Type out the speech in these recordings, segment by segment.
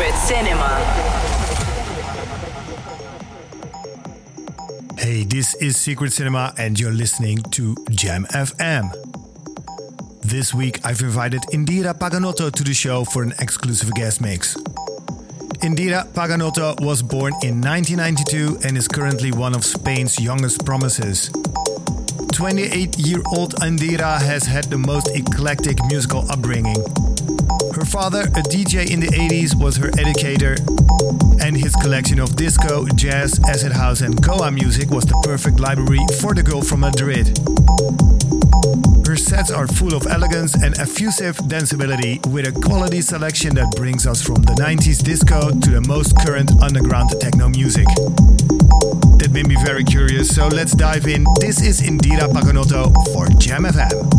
Secret Cinema. Hey, this is Secret Cinema, and you're listening to Jam FM. This week, I've invited Indira Paganotto to the show for an exclusive guest mix. Indira Paganotto was born in 1992 and is currently one of Spain's youngest promises. 28 year old Indira has had the most eclectic musical upbringing. Her father, a DJ in the 80s, was her educator, and his collection of disco, jazz, acid house, and Goa music was the perfect library for the girl from Madrid. Her sets are full of elegance and effusive danceability with a quality selection that brings us from the 90s disco to the most current underground techno music. That made me very curious, so let's dive in. This is Indira Paganotto for Jam FM.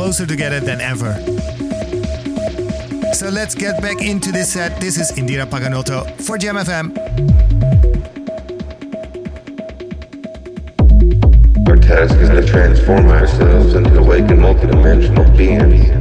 closer together than ever. So let's get back into this set. This is Indira Paganotto for Jam FM. Our task is to transform ourselves into awakened multidimensional beings.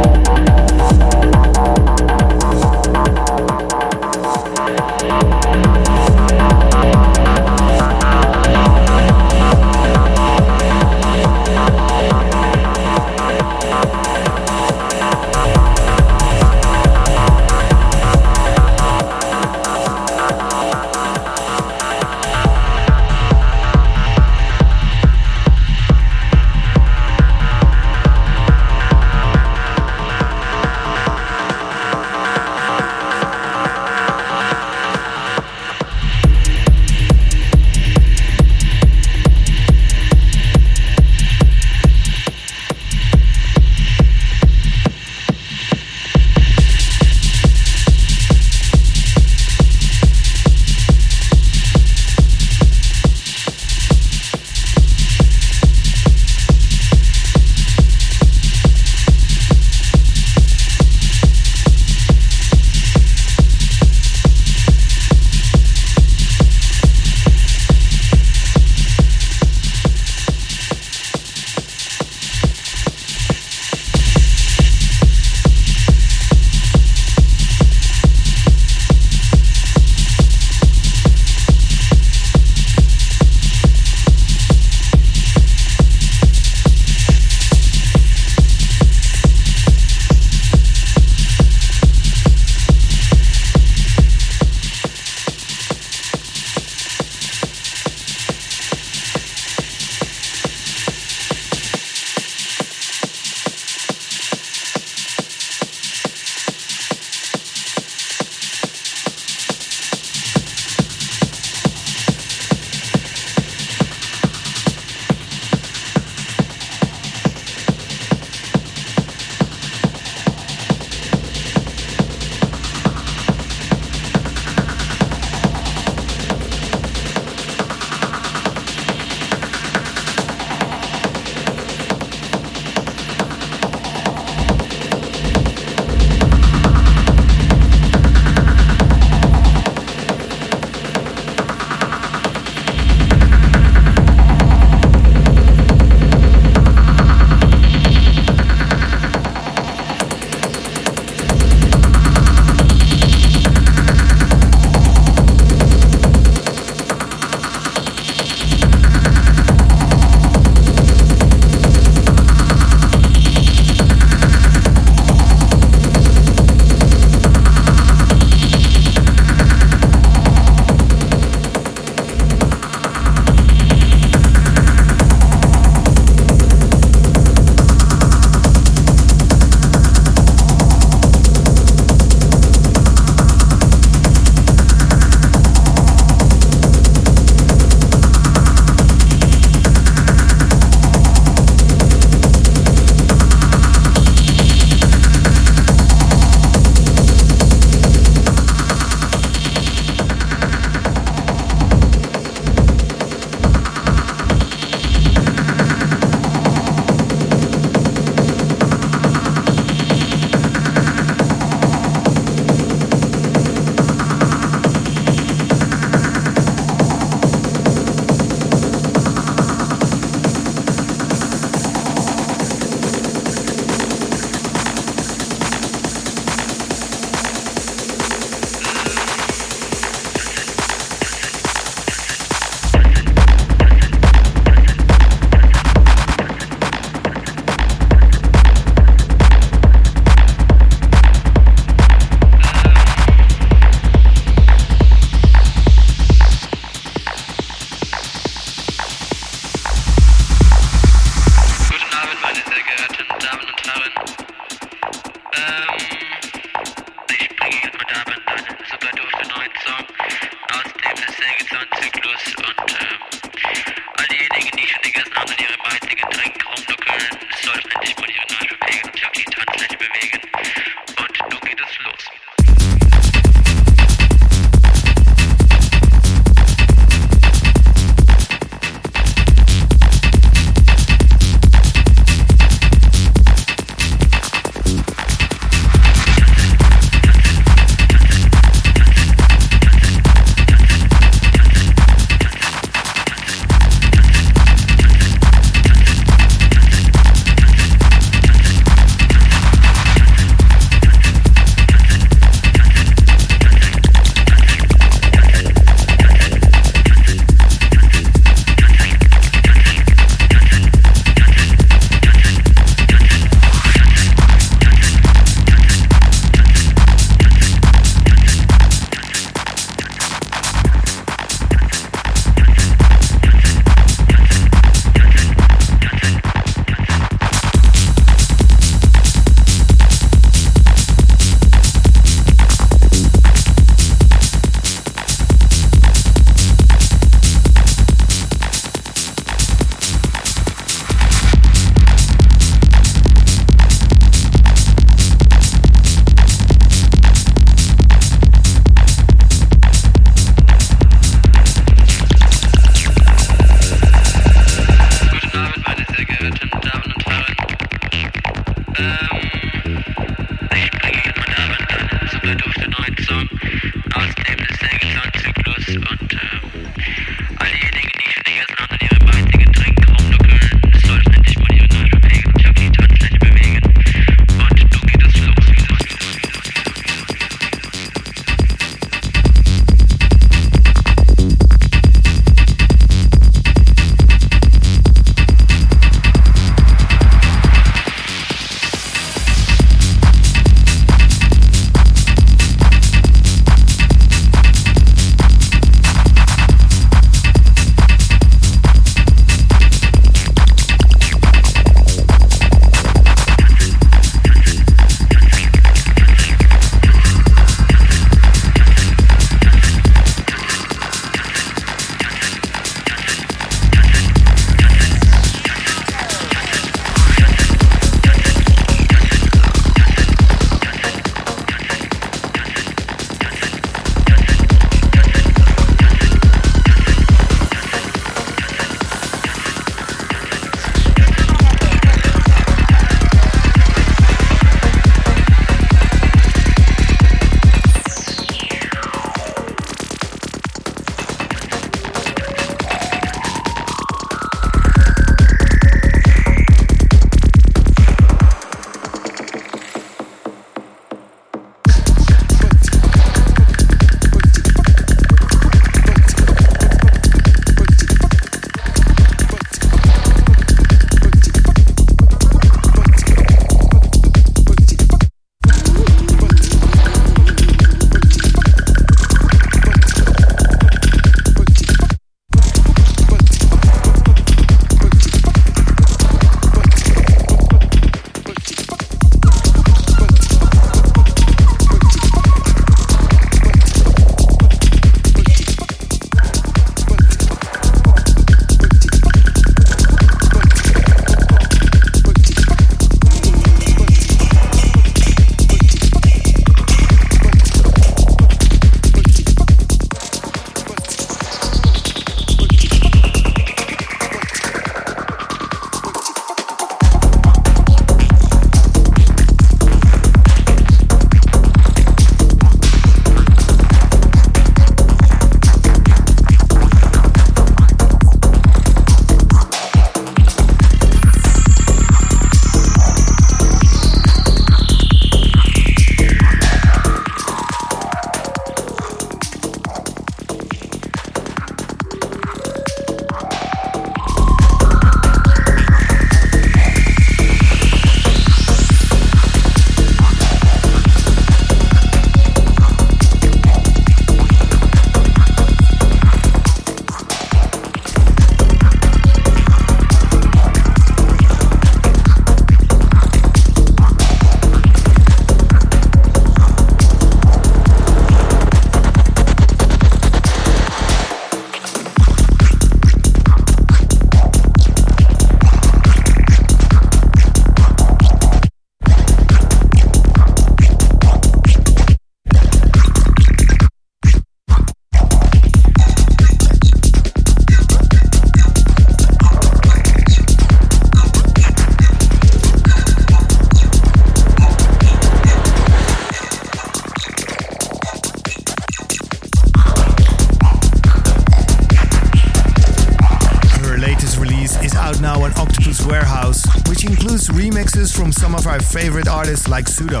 Favorite artists like Sudo.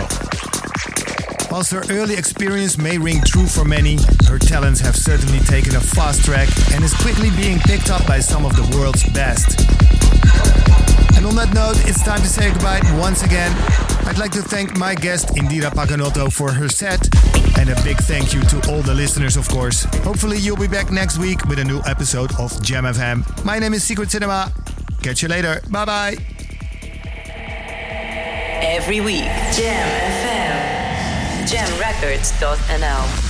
Whilst her early experience may ring true for many, her talents have certainly taken a fast track and is quickly being picked up by some of the world's best. And on that note, it's time to say goodbye once again. I'd like to thank my guest Indira Paganotto for her set, and a big thank you to all the listeners, of course. Hopefully, you'll be back next week with a new episode of Jam FM. My name is Secret Cinema. Catch you later. Bye bye every week. Jam FM. Jamrecords.nl